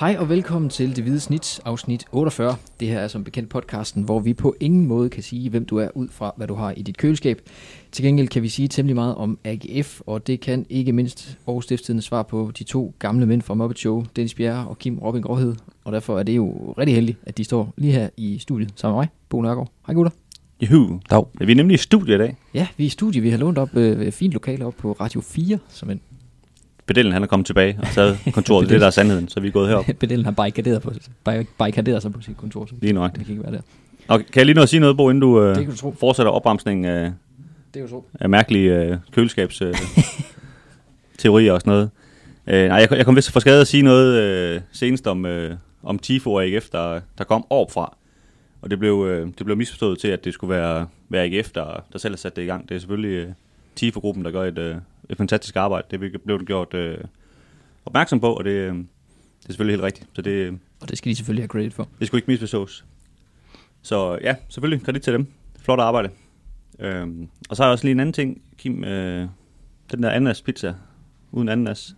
Hej og velkommen til Det Hvide Snit, afsnit 48. Det her er som bekendt podcasten, hvor vi på ingen måde kan sige, hvem du er ud fra, hvad du har i dit køleskab. Til gengæld kan vi sige temmelig meget om AGF, og det kan ikke mindst Aarhus Stiftstidende svar på de to gamle mænd fra Muppet Show, Dennis Bjerre og Kim Robin Gråhed. Og derfor er det jo rigtig heldigt, at de står lige her i studiet sammen med mig, Bo Nørgaard. Hej gutter. Juhu. Dag. Ja, vi er nemlig i studiet i dag. Ja, vi er i studiet. Vi har lånt op øh, fint lokale op på Radio 4, som en Bedellen han er kommet tilbage og taget kontoret. det er der er sandheden, så vi er gået herop. bedelen har barrikaderet, på, bar- barrikaderet sig på sit kontor. Så Lige nøjagtigt. det kan ikke være der. Og kan jeg lige nå at sige noget, Bo, inden du, øh, kan du tro. fortsætter opremsningen af, Det er jo så. af mærkelige øh, køleskabs øh, teorier og sådan noget? Øh, nej, jeg, jeg kom vist for skade at sige noget øh, senest om, øh, om Tifo og AGF, der, der kom opfra. Og det blev, øh, det blev misforstået til, at det skulle være, være AGF, der, der selv har sat det i gang. Det er selvfølgelig øh, Tifo-gruppen, der gør et, øh, et fantastisk arbejde. Det blev det gjort øh, opmærksom på, og det, øh, det er selvfølgelig helt rigtigt. Så det, øh, Og det skal de selvfølgelig have credit for. det skulle ikke misforstås. Så ja, selvfølgelig kredit til dem. Flot arbejde. Øhm, og så er der også lige en anden ting, Kim. Øh, den der ananas pizza, uden ananas.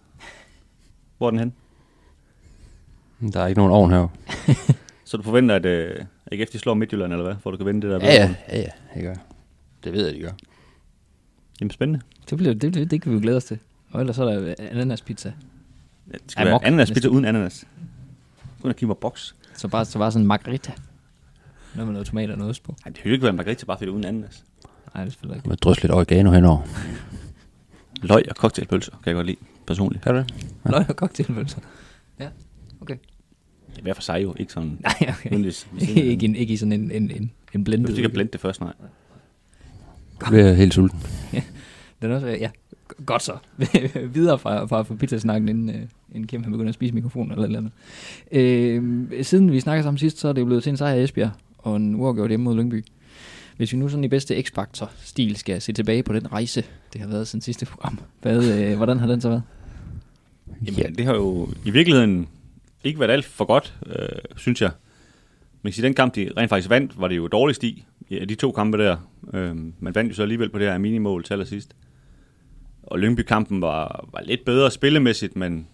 Hvor er den hen? Der er ikke nogen ovn her. Så du forventer, at øh, AGF de slår Midtjylland, eller hvad? For du kan vinde det der. Ja, ja, ja, ja, det gør. Det ved jeg, de gør. Jamen spændende. Det, bliver, det, det, det kan vi jo glæde os til. Og ellers så er der ananas pizza. Ja, det skal Amok, være ananas næsten. pizza uden ananas. Uden at give mig boks. Så bare, så bare sådan en margarita. Noget med noget tomat og noget ost på. Nej, det kan jo ikke være margarita, bare fordi det er uden ananas. Nej, det er selvfølgelig ikke. Med drys lidt oregano henover. Løg og cocktailpølser kan jeg godt lide, personligt. Kan du det? Løg og cocktailpølser. Ja, okay. Det er hver for sig jo, ikke sådan... Nej, okay. af. ikke, en, ikke i sådan en, en, en, en Du blendet. skal ikke blende det først, nej. Du bliver helt sulten. Den er også, øh, ja, godt så. Videre fra, fra, fra pizzasnakken, inden, øh, inden Kim han begynder at spise mikrofonen eller eller andet. Øh, siden vi snakkede sammen sidst, så er det jo blevet til en sejr i Esbjerg, og en uafgjort hjemme mod Lyngby. Hvis vi nu sådan i bedste X-Factor-stil skal se tilbage på den rejse, det har været siden sidste program, hvad, øh, hvordan har den så været? Jamen, ja. det har jo i virkeligheden ikke været alt for godt, øh, synes jeg. Men i den kamp, de rent faktisk vandt, var det jo dårligst i, ja, de to kampe der. Øh, man vandt jo så alligevel på det her minimål til allersidst. Og Lyngby-kampen var, var lidt bedre spillemæssigt, men,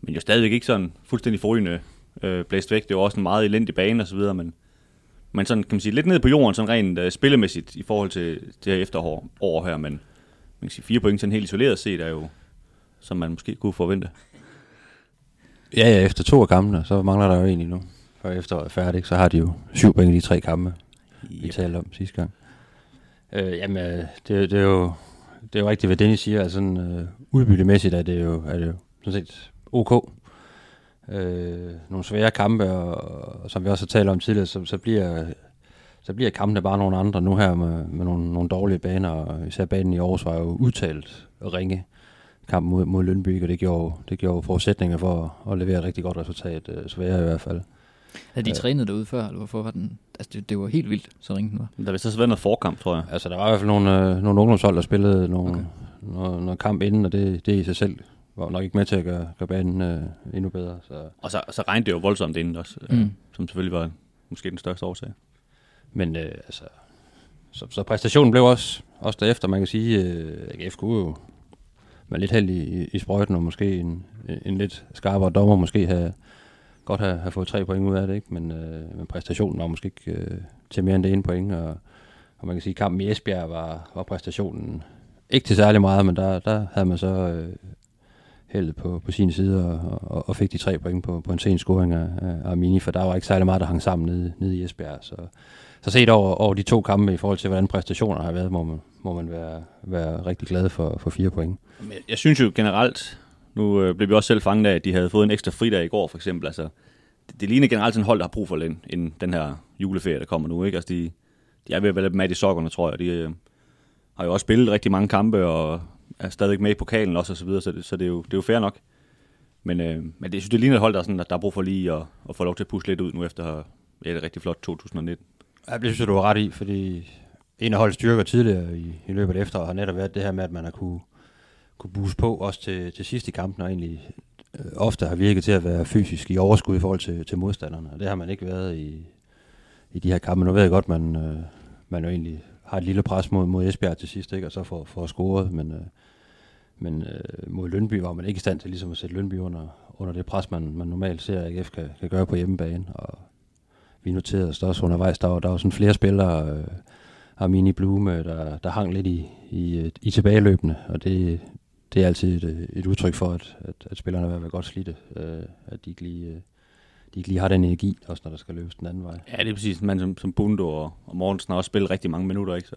men jo stadigvæk ikke sådan fuldstændig forrygende øh, blæst væk. Det var også en meget elendig bane og så videre, men, men sådan kan man sige, lidt ned på jorden, sådan rent øh, spillemæssigt i forhold til det her efterår år her, men man kan sige, fire point sådan helt isoleret set er jo, som man måske kunne forvente. Ja, ja, efter to af kampene, så mangler der jo en endnu. Før efteråret er færdigt, så har de jo syv point i de tre kampe, vi Yep. talte om sidste gang. Øh, jamen, øh, det, det, er jo, det er jo rigtigt, hvad Dennis siger. Altså, sådan, øh, udbyttemæssigt er det jo, er det jo sådan set ok. Øh, nogle svære kampe, og, og som vi også har talt om tidligere, så, så bliver så bliver kampene bare nogle andre nu her med, med nogle, nogle dårlige baner, og især banen i Aarhus var jo udtalt ringe kamp mod, mod Lønby, og det gjorde, det gjorde forudsætninger for at, at levere et rigtig godt resultat, øh, svære i hvert fald. Havde de Øh. trænet derude før, eller hvorfor var den... Altså, det, det var helt vildt, så ringe den var. Der vil så været noget forkamp, tror jeg. Altså, der var i hvert fald nogle, øh, nogle ungdomshold, der spillede nogle, Okay. noget, noget kamp inden, og det, det i sig selv var nok ikke med til at gøre, gøre banen øh, endnu bedre. Så. Og så, så regnede det jo voldsomt inden også, mm. Mm. som selvfølgelig var måske den største årsag. Men øh, altså, så, så præstationen blev også, også derefter, man kan sige, øh, AGF kunne jo med lidt held i, i sprøjten, og måske en, en lidt skarpere dommer måske have, godt have, have fået tre point ud af det, ikke? Men, øh, men præstationen var måske ikke øh, til mere end det ene point, og, og man kan sige, at kampen i Esbjerg var, var præstationen ikke til særlig meget, men der, der havde man så øh, heldet på, på sin side og, og, og fik de tre point på, på en sen scoring af, af Armini, for der var ikke særlig meget, der hang sammen nede, nede i Esbjerg. Så, så set over, over de to kampe i forhold til, hvordan præstationer har været, må man, må man være, være rigtig glad for, for fire point. Men jeg synes jo generelt, nu øh, blev vi også selv fanget af, at de havde fået en ekstra fridag i går, for eksempel. Altså, det, det ligner generelt sådan et hold, der har brug for den, inden den her juleferie, der kommer nu. Ikke? Altså, de, de er ved at være lidt med i sokkerne, tror jeg. De øh, har jo også spillet rigtig mange kampe, og er stadigvæk med i pokalen også, og så videre, så det, så det, er, jo, det er jo fair nok. Men, øh, men det, jeg synes, det ligner et hold, der, er sådan, at der er brug for lige at, at få lov til at pusle lidt ud nu efter ja, et rigtig flot 2019. Ja, det synes jeg, du har ret i, fordi en af holdets styrker tidligere i, i løbet af efteråret har netop været det her med, at man har kunne, kunne buse på også til, til sidst i kampen, og egentlig øh, ofte har virket til at være fysisk i overskud i forhold til, til modstanderne. Og det har man ikke været i, i de her kampe. Nu ved jeg godt, man, øh, man jo egentlig har et lille pres mod, mod Esbjerg til sidst, ikke? og så får, får scoret, men, øh, men øh, mod Lønby var man ikke i stand til ligesom at sætte Lønby under, under det pres, man, man normalt ser, at AGF kan, kan gøre på hjemmebane. Og vi noterede os også undervejs, der var, der var sådan flere spillere, øh, Armini Blume, der, der hang lidt i, i, øh, i tilbageløbende, og det, det er altid et, et udtryk for, at, at, at spillerne vil være godt slidte, øh, at de ikke lige... Øh, de ikke lige har den energi, også når der skal løbes den anden vej. Ja, det er præcis. Man som, som Bundo og, og Mortensen har også spillet rigtig mange minutter, ikke? Så,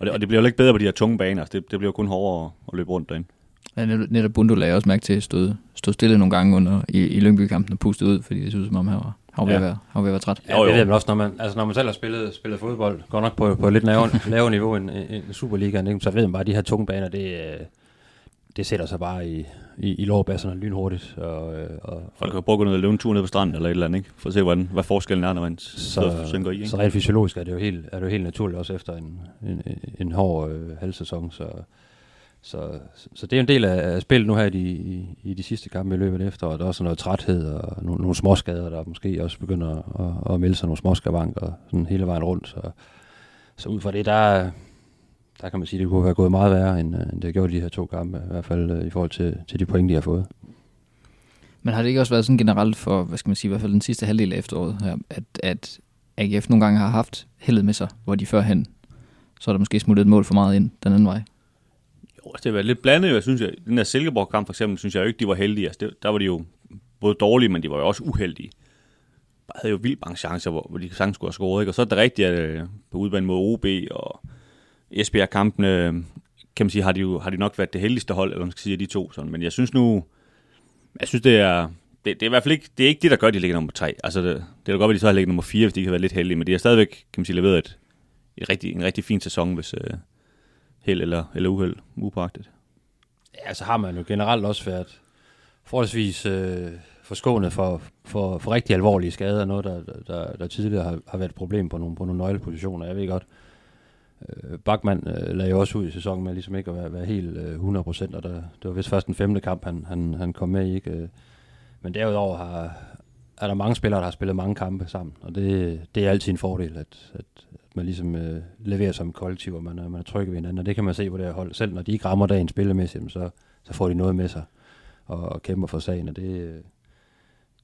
og, det, og det bliver jo ikke bedre på de her tunge baner. Altså det, det bliver jo kun hårdere at, at løbe rundt derinde. Ja, netop Bundo lagde også mærke til at stå, stå stille nogle gange under, i, i Lyngby-kampen og puste ud, fordi det synes som om han var, han var, ved, at være, han var ved at være træt. Ja, det er det også, når man, altså når man selv har spillet, spillet fodbold, godt nok på, på et lidt lavere, lavere niveau end, end Superligaen, så ved man bare, at de her tunge baner, det, det sætter sig bare i, i, i lårbasserne lynhurtigt. Og, øh, og, Folk kan bruge noget løbe en tur ned på stranden eller et eller andet, ikke? for at se, hvordan, hvad forskellen er, når man så, synker i. Ikke? Så rent fysiologisk er det jo helt, er det jo helt naturligt, også efter en, en, en hård øh, halvsæson. Så, så, så det er en del af, af spillet nu her i de, i, i de sidste kampe i løbet efter, og der er også noget træthed og nogle, nogle småskader, der måske også begynder at, at melde sig nogle småskavanker sådan hele vejen rundt. Så, så ud fra det, der, der kan man sige, at det kunne have gået meget værre, end, øh, end det har gjort de her to kampe, i hvert fald øh, i forhold til, til de point, de har fået. Men har det ikke også været sådan generelt for, hvad skal man sige, i hvert fald den sidste halvdel af efteråret her, at, at AGF nogle gange har haft heldet med sig, hvor de førhen, så er der måske smuttet et mål for meget ind den anden vej? Jo, altså, det har været lidt blandet, jeg synes, jeg, den der Silkeborg-kamp for eksempel, synes jeg jo ikke, de var heldige. Altså, det, der var de jo både dårlige, men de var jo også uheldige. Bare havde jo vildt mange chancer, hvor, hvor de sagtens skulle have scoret, ikke? Og så er det rigtigt, at øh, på udbanen mod OB og Esbjerg-kampene, kan man sige, har de, jo, har de nok været det heldigste hold, eller man skal sige, de to. Sådan. Men jeg synes nu, jeg synes, det er, det, det er i hvert fald ikke, det er ikke det, der gør, at de ligger nummer tre. Altså, det, det er da godt, at de så har ligget nummer fire, hvis de kan være lidt heldige, men de har stadigvæk, kan man sige, leveret et, et rigtig, en rigtig fin sæson, hvis uh, held eller, eller uheld, upagtet. Ja, så har man jo generelt også været forholdsvis øh, forskånet for, for, for rigtig alvorlige skader, noget, der, der, der tidligere har, har været et problem på nogle, på nogle nøglepositioner. Jeg ved godt, Øh, Bachmann øh, lagde jo også ud i sæsonen med ligesom ikke at være, være helt øh, 100%, og der, det var vist først den femte kamp, han, han, han kom med i. Ikke? Øh, men derudover har, er der mange spillere, der har spillet mange kampe sammen, og det, det er altid en fordel, at, at, at man ligesom øh, leverer som kollektiv, og man man er tryg ved hinanden, og det kan man se på det her hold. Selv når de ikke rammer dagen spillemæssigt, så, så får de noget med sig og, og kæmper for sagen, og det, øh,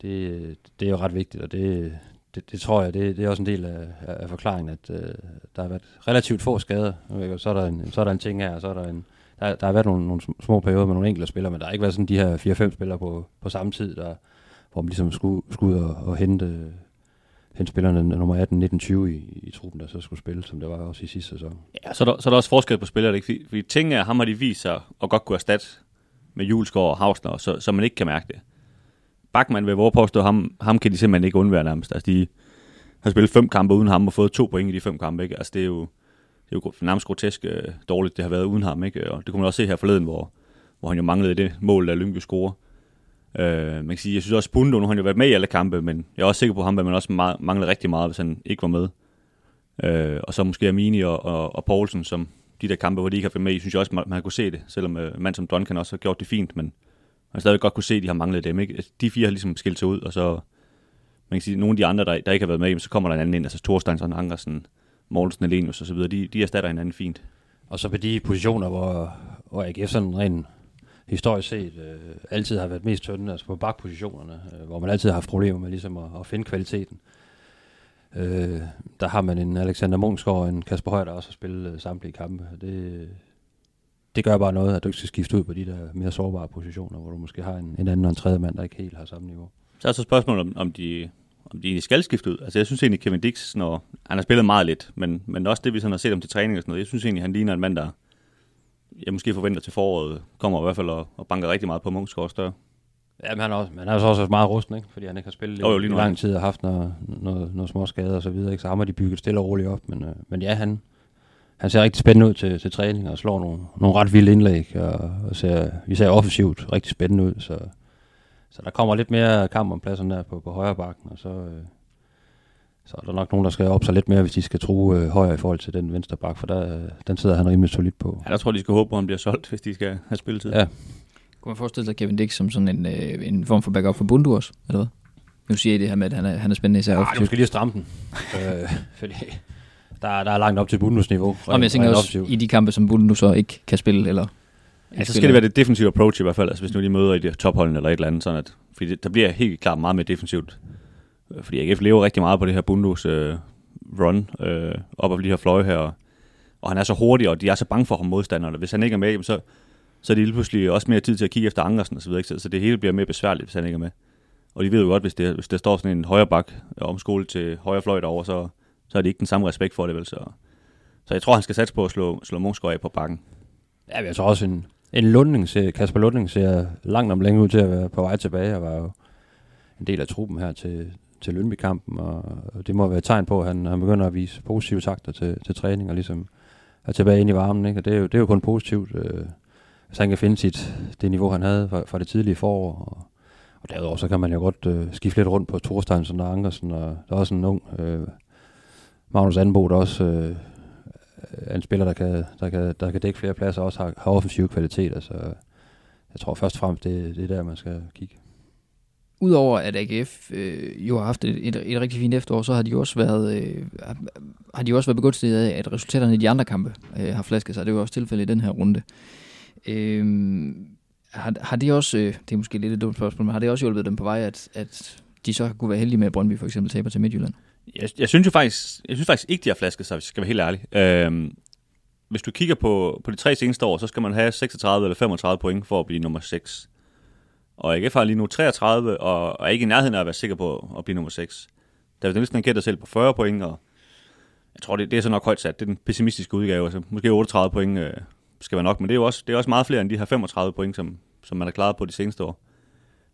det, det er jo ret vigtigt, og det, det, det tror jeg, det, det er også en del af, af forklaringen, at øh, der har været relativt få skader. Så er der en, så er der en ting her, og så er der en, der, der har været nogle, nogle små perioder med nogle enkelte spillere, men der har ikke været sådan de her 4-5 spillere på, på samme tid, der, hvor man ligesom skulle, skulle ud og, og hente, hente spillerne nummer 18, 19, 20 i, i truppen, der så skulle spille, som det var også i sidste sæson. Ja, så er der, så er der også forskel på spillere, ikke? Fordi, fordi ting er, ham har de vist sig at godt kunne erstatte med Julesgaard og Hausner, så, så man ikke kan mærke det. Bachmann vil vore påstå, ham, ham kan de simpelthen ikke undvære nærmest. Altså, de har spillet fem kampe uden ham og fået to point i de fem kampe. Ikke? Altså, det er jo, det er jo nærmest grotesk øh, dårligt, det har været uden ham. Ikke? Og det kunne man også se her forleden, hvor, hvor han jo manglede det mål, der Lyngby scorer. Øh, man kan sige, jeg synes også, Bundo, nu har han jo været med i alle kampe, men jeg er også sikker på ham, at man også meget, manglede rigtig meget, hvis han ikke var med. Øh, og så måske Amini og, og, og Poulsen, som de der kampe, hvor de ikke har været med i, synes jeg også, man, man kunne se det, selvom øh, en mand som Duncan også har gjort det fint, men man stadig godt kunne se, at de har manglet dem. Ikke? Altså, de fire har ligesom skilt sig ud, og så man kan sige, nogle af de andre, der, der ikke har været med, så kommer der en anden ind, altså Thorsteinsson, Ankersen, Mortensen, Alenius osv., de, de erstatter hinanden fint. Og så på de positioner, hvor, hvor AGF sådan rent historisk set øh, altid har været mest tynde, altså på bakpositionerne, øh, hvor man altid har haft problemer med ligesom at, at finde kvaliteten. Øh, der har man en Alexander Munchsgaard og en Kasper Høj, der også har spillet øh, samtlige kampe. Det, det gør bare noget, at du ikke skal skifte ud på de der mere sårbare positioner, hvor du måske har en, en anden og en tredje mand, der ikke helt har samme niveau. Så er så spørgsmålet, om, om de om de egentlig skal skifte ud. Altså jeg synes egentlig, Kevin Dix, når han har spillet meget lidt, men, men også det, vi sådan har set om til træning og sådan noget, jeg synes egentlig, han ligner en mand, der jeg måske forventer til foråret, kommer i hvert fald og, og banker rigtig meget på Munchsgaard større. Ja, men han er, også, men han er også meget rusten, ikke? fordi han ikke har spillet jo, jo, lige lang tid og haft noget, noget, noget små skader og så videre. Ikke? Så har de bygget stille og roligt op. Men, øh, men ja, han, han ser rigtig spændende ud til, til træning og slår nogle, nogle ret vilde indlæg og, og ser især offensivt rigtig spændende ud. Så, så der kommer lidt mere kamp om pladsen der på, på højre bakken, og så, øh, så er der nok nogen, der skal op sig lidt mere, hvis de skal tro øh, højere i forhold til den venstre bak, for der, den sidder han rimelig solidt på. Ja, der tror de skal håbe på, at han bliver solgt, hvis de skal have spilletid. Ja. Kunne man forestille sig Kevin Dix som sådan en, øh, en form for backup for Bundu også, eller hvad? Nu siger I det her med, at han er, han er spændende især. Ja, skal lige stramme den, øh, fordi der, der er langt op til Bundus niveau. Og jeg tænker også, i de kampe, som Bundu så ikke kan spille, eller Ja, så skal det være det defensive approach i hvert fald, altså hvis nu de møder i det topholden eller et eller andet, sådan at, fordi det, der bliver helt klart meget mere defensivt. Øh, fordi AGF lever rigtig meget på det her Bundos øh, run øh, op af de her fløje her, og, og han er så hurtig, og de er så bange for ham modstanderne. Hvis han ikke er med, så, så er det lige pludselig også mere tid til at kigge efter Angersen og så videre, så det hele bliver mere besværligt, hvis han ikke er med. Og de ved jo godt, hvis, det, hvis der står sådan en højre bak om skole til højre fløj derovre, så, så har de ikke den samme respekt for det, vel? Så, så jeg tror, han skal satse på at slå, slå Mungsgaard af på bakken. Ja, jeg tror også en, en Lundning ser, Kasper Lundning ser langt om længe ud til at være på vej tilbage, og var jo en del af truppen her til, til Lønby-kampen, og, det må være et tegn på, at han, han begynder at vise positive takter til, til træning, og ligesom er tilbage ind i varmen, ikke? og det er jo, det er jo kun positivt, øh, hvis han kan finde sit, det niveau, han havde fra, fra det tidlige forår, og, og derudover så kan man jo godt øh, skifte lidt rundt på Thorsteinsen og Ankersen, og der er også en ung øh, Magnus Anbo, der også øh, er en spiller, der kan, der, kan, der kan dække flere pladser, og også har, har offensiv kvalitet. Altså, jeg tror først og fremmest, det, det er der, man skal kigge. Udover at AGF øh, jo har haft et, et, et rigtig fint efterår, så har de også været, øh, har de også været begunstiget af, at resultaterne i de andre kampe øh, har flasket sig. Det var også tilfældet i den her runde. Øh, har, har det også, øh, det er måske lidt et dumt spørgsmål, men har det også hjulpet dem på vej, at, at de så kunne være heldige med, at Brøndby for eksempel taber til Midtjylland? Jeg, jeg synes jo faktisk, jeg synes faktisk ikke, de har flasket sig, hvis jeg skal være helt ærlig. Øhm, hvis du kigger på, på de tre seneste år, så skal man have 36 eller 35 point for at blive nummer 6. Og AGF har lige nu 33, og, er ikke i nærheden af at være sikker på at blive nummer 6. David Nielsen gætter selv på 40 point, og jeg tror, det, det er så nok højt sat. Det er den pessimistiske udgave. Altså, måske 38 point øh, skal være nok, men det er jo også, det er også meget flere end de her 35 point, som, som man har klaret på de seneste år.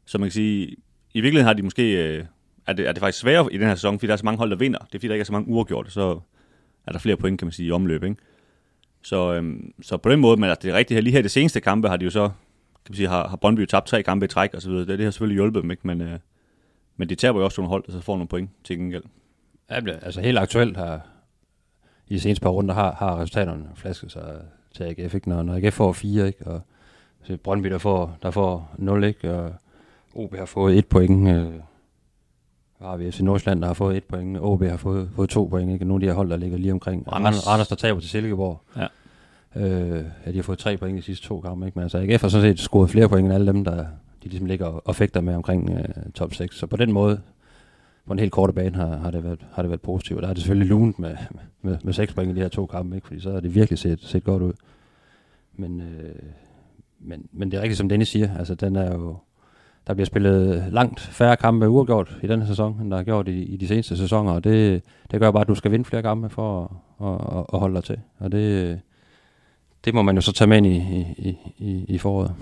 Så man kan sige, i virkeligheden har de måske øh, er det, er det faktisk sværere i den her sæson, fordi der er så mange hold, der vinder. Det er fordi, der ikke er så mange uafgjorte, så er der flere point, kan man sige, i omløb. Ikke? Så, øhm, så på den måde, men altså, det er rigtigt her, lige her i det seneste kampe, har de jo så, kan man sige, har, har Brøndby tabt tre kampe i træk og så videre. Det, det har selvfølgelig hjulpet dem, ikke? Men, øh, men de taber jo også nogle hold, og så får nogle point til gengæld. Ja, altså helt aktuelt har i de seneste par runder har, har resultaterne flasket sig til AGF, ikke? Når, når AGF får fire, ikke? Og så Brøndby, der får, der får 0, ikke? Og OB har fået et point, øh, har vi FC Nordsjælland, der har fået et point. OB har fået, fået to point. Ikke? Nogle af de her hold, der ligger lige omkring. Randers, Randers der taber til Silkeborg. Ja. Øh, ja, de har fået tre point i de sidste to kampe. Ikke? Men altså, AGF har sådan set scoret flere point end alle dem, der de ligesom ligger og fægter med omkring øh, top 6. Så på den måde, på en helt korte bane, har, har, det, været, har det været positivt. Der er det selvfølgelig lunt med, med, med seks point i de her to kampe, ikke? fordi så har det virkelig set, set godt ud. Men, øh, men, men det er rigtigt, som Dennis siger. Altså, den er jo der bliver spillet langt færre kampe uafgjort i denne sæson, end der har gjort i, i de seneste sæsoner, og det, det gør bare, at du skal vinde flere kampe for at, at, at holde dig til. Og det, det må man jo så tage med ind i, i, i, i foråret.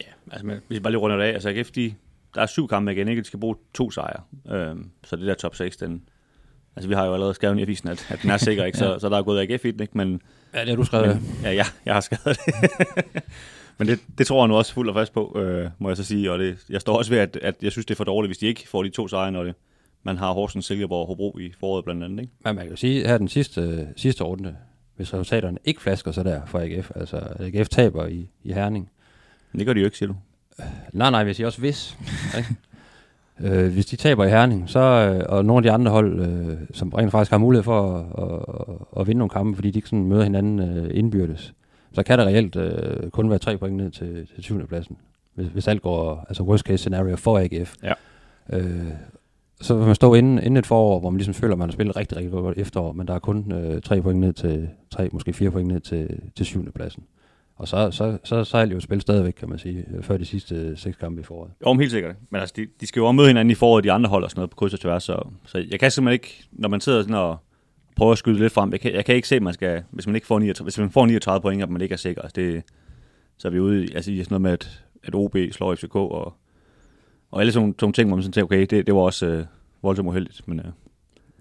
Ja, altså hvis vi bare lige runder det af, altså AGF, de, der er syv kampe igen, ikke? De skal bruge to sejre. Øhm, så det der top 6, den, altså vi har jo allerede skrevet i avisen, at, at den er sikker, ikke? Så, ja. så der er gået AGF i den, ikke? Men, ja, det har du skrevet. Men, ja, ja, jeg har skrevet det. Men det, det tror jeg nu også fuldt og fast på, øh, må jeg så sige. Og det, jeg står også ved, at, at jeg synes, det er for dårligt, hvis de ikke får de to sejre, når det, man har Horsens, Silkeborg og Hobro i foråret blandt andet. Ikke? Men man kan jo sige, her den sidste, sidste runde, hvis resultaterne ikke flasker sig der for AGF, altså AGF taber i, i Herning. Men det gør de jo ikke, siger du. Nej, nej, hvis jeg også hvis. ikke? Øh, hvis de taber i Herning, så, øh, og nogle af de andre hold, øh, som rent faktisk har mulighed for at, at, at vinde nogle kampe, fordi de ikke sådan møder hinanden øh, indbyrdes, så kan det reelt øh, kun være tre point ned til, til 20. pladsen. Hvis, hvis alt går, altså worst case scenario for AGF. Ja. Øh, så vil man stå inden, inden et forår, hvor man ligesom føler, at man har spillet rigtig, rigtig godt efterår, men der er kun øh, tre point ned til, tre, måske fire point ned til, til 7. pladsen. Og så, så, så, så er det jo spil stadigvæk, kan man sige, før de sidste seks kampe i foråret. Jo, helt sikkert. Men altså, de, de skal jo også møde hinanden i foråret, de andre hold og sådan noget på kryds og tværs, så, så jeg kan simpelthen ikke, når man sidder sådan og prøve at skyde lidt frem. Jeg kan, jeg kan ikke se, at man skal, hvis man ikke får 39, hvis man får 39 point, at man ikke er sikker. Altså det, så er vi ude i, altså i sådan noget med, at, at OB slår FCK, og, og alle sådan nogle ting, hvor man sådan tænker, okay, det, det var også øh, voldsomt uheldigt. Men, øh.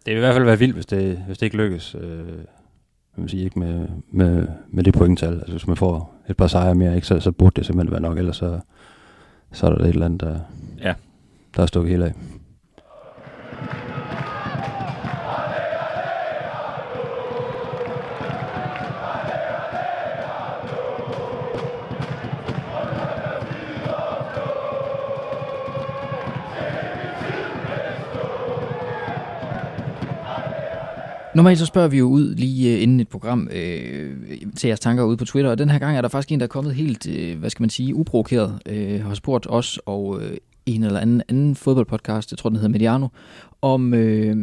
Det vil i hvert fald være vildt, hvis det, hvis det ikke lykkes. Øh, man sige, ikke med, med, med det pointtal. Altså hvis man får et par sejre mere, ikke, så, så burde det simpelthen være nok, ellers så, så er der et eller andet, der, ja. der er stukket helt af. Normalt så spørger vi jo ud lige øh, inden et program øh, til jeres tanker ude på Twitter, og den her gang er der faktisk en, der er kommet helt, øh, hvad skal man sige, uprovokeret, øh, har spurgt os og øh, en eller anden, anden fodboldpodcast, jeg tror den hedder Mediano, om øh,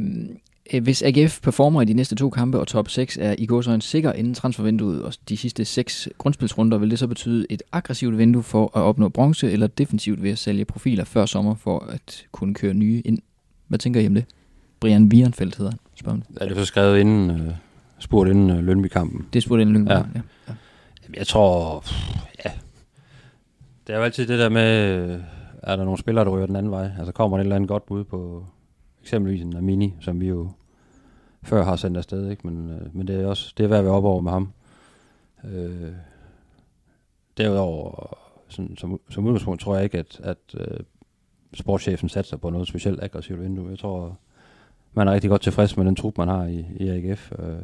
øh hvis AGF performer i de næste to kampe, og top 6 er i går så en sikker inden transfervinduet og de sidste seks grundspilsrunder, vil det så betyde et aggressivt vindue for at opnå bronze, eller defensivt ved at sælge profiler før sommer for at kunne køre nye ind? Hvad tænker I om det? Brian Wierenfeldt hedder han. Spørg Er det så skrevet inden, uh, spurgt inden uh, Lønby-kampen? Det er spurgt inden Lønby, ja. ja. ja. Jeg tror, ja, det er jo altid det der med, er der nogle spillere, der ryger den anden vej? Altså kommer der et eller andet godt bud på eksempelvis en Amini, som vi jo før har sendt afsted, ikke? Men, øh, men det er også det er værd at være op over med ham. Øh, derudover, sådan, som, som udgangspunkt, tror jeg ikke, at, at øh, sportschefen satser på noget specielt aggressivt vindue. Jeg tror, man er rigtig godt tilfreds med den trup, man har i, i AGF. Øh,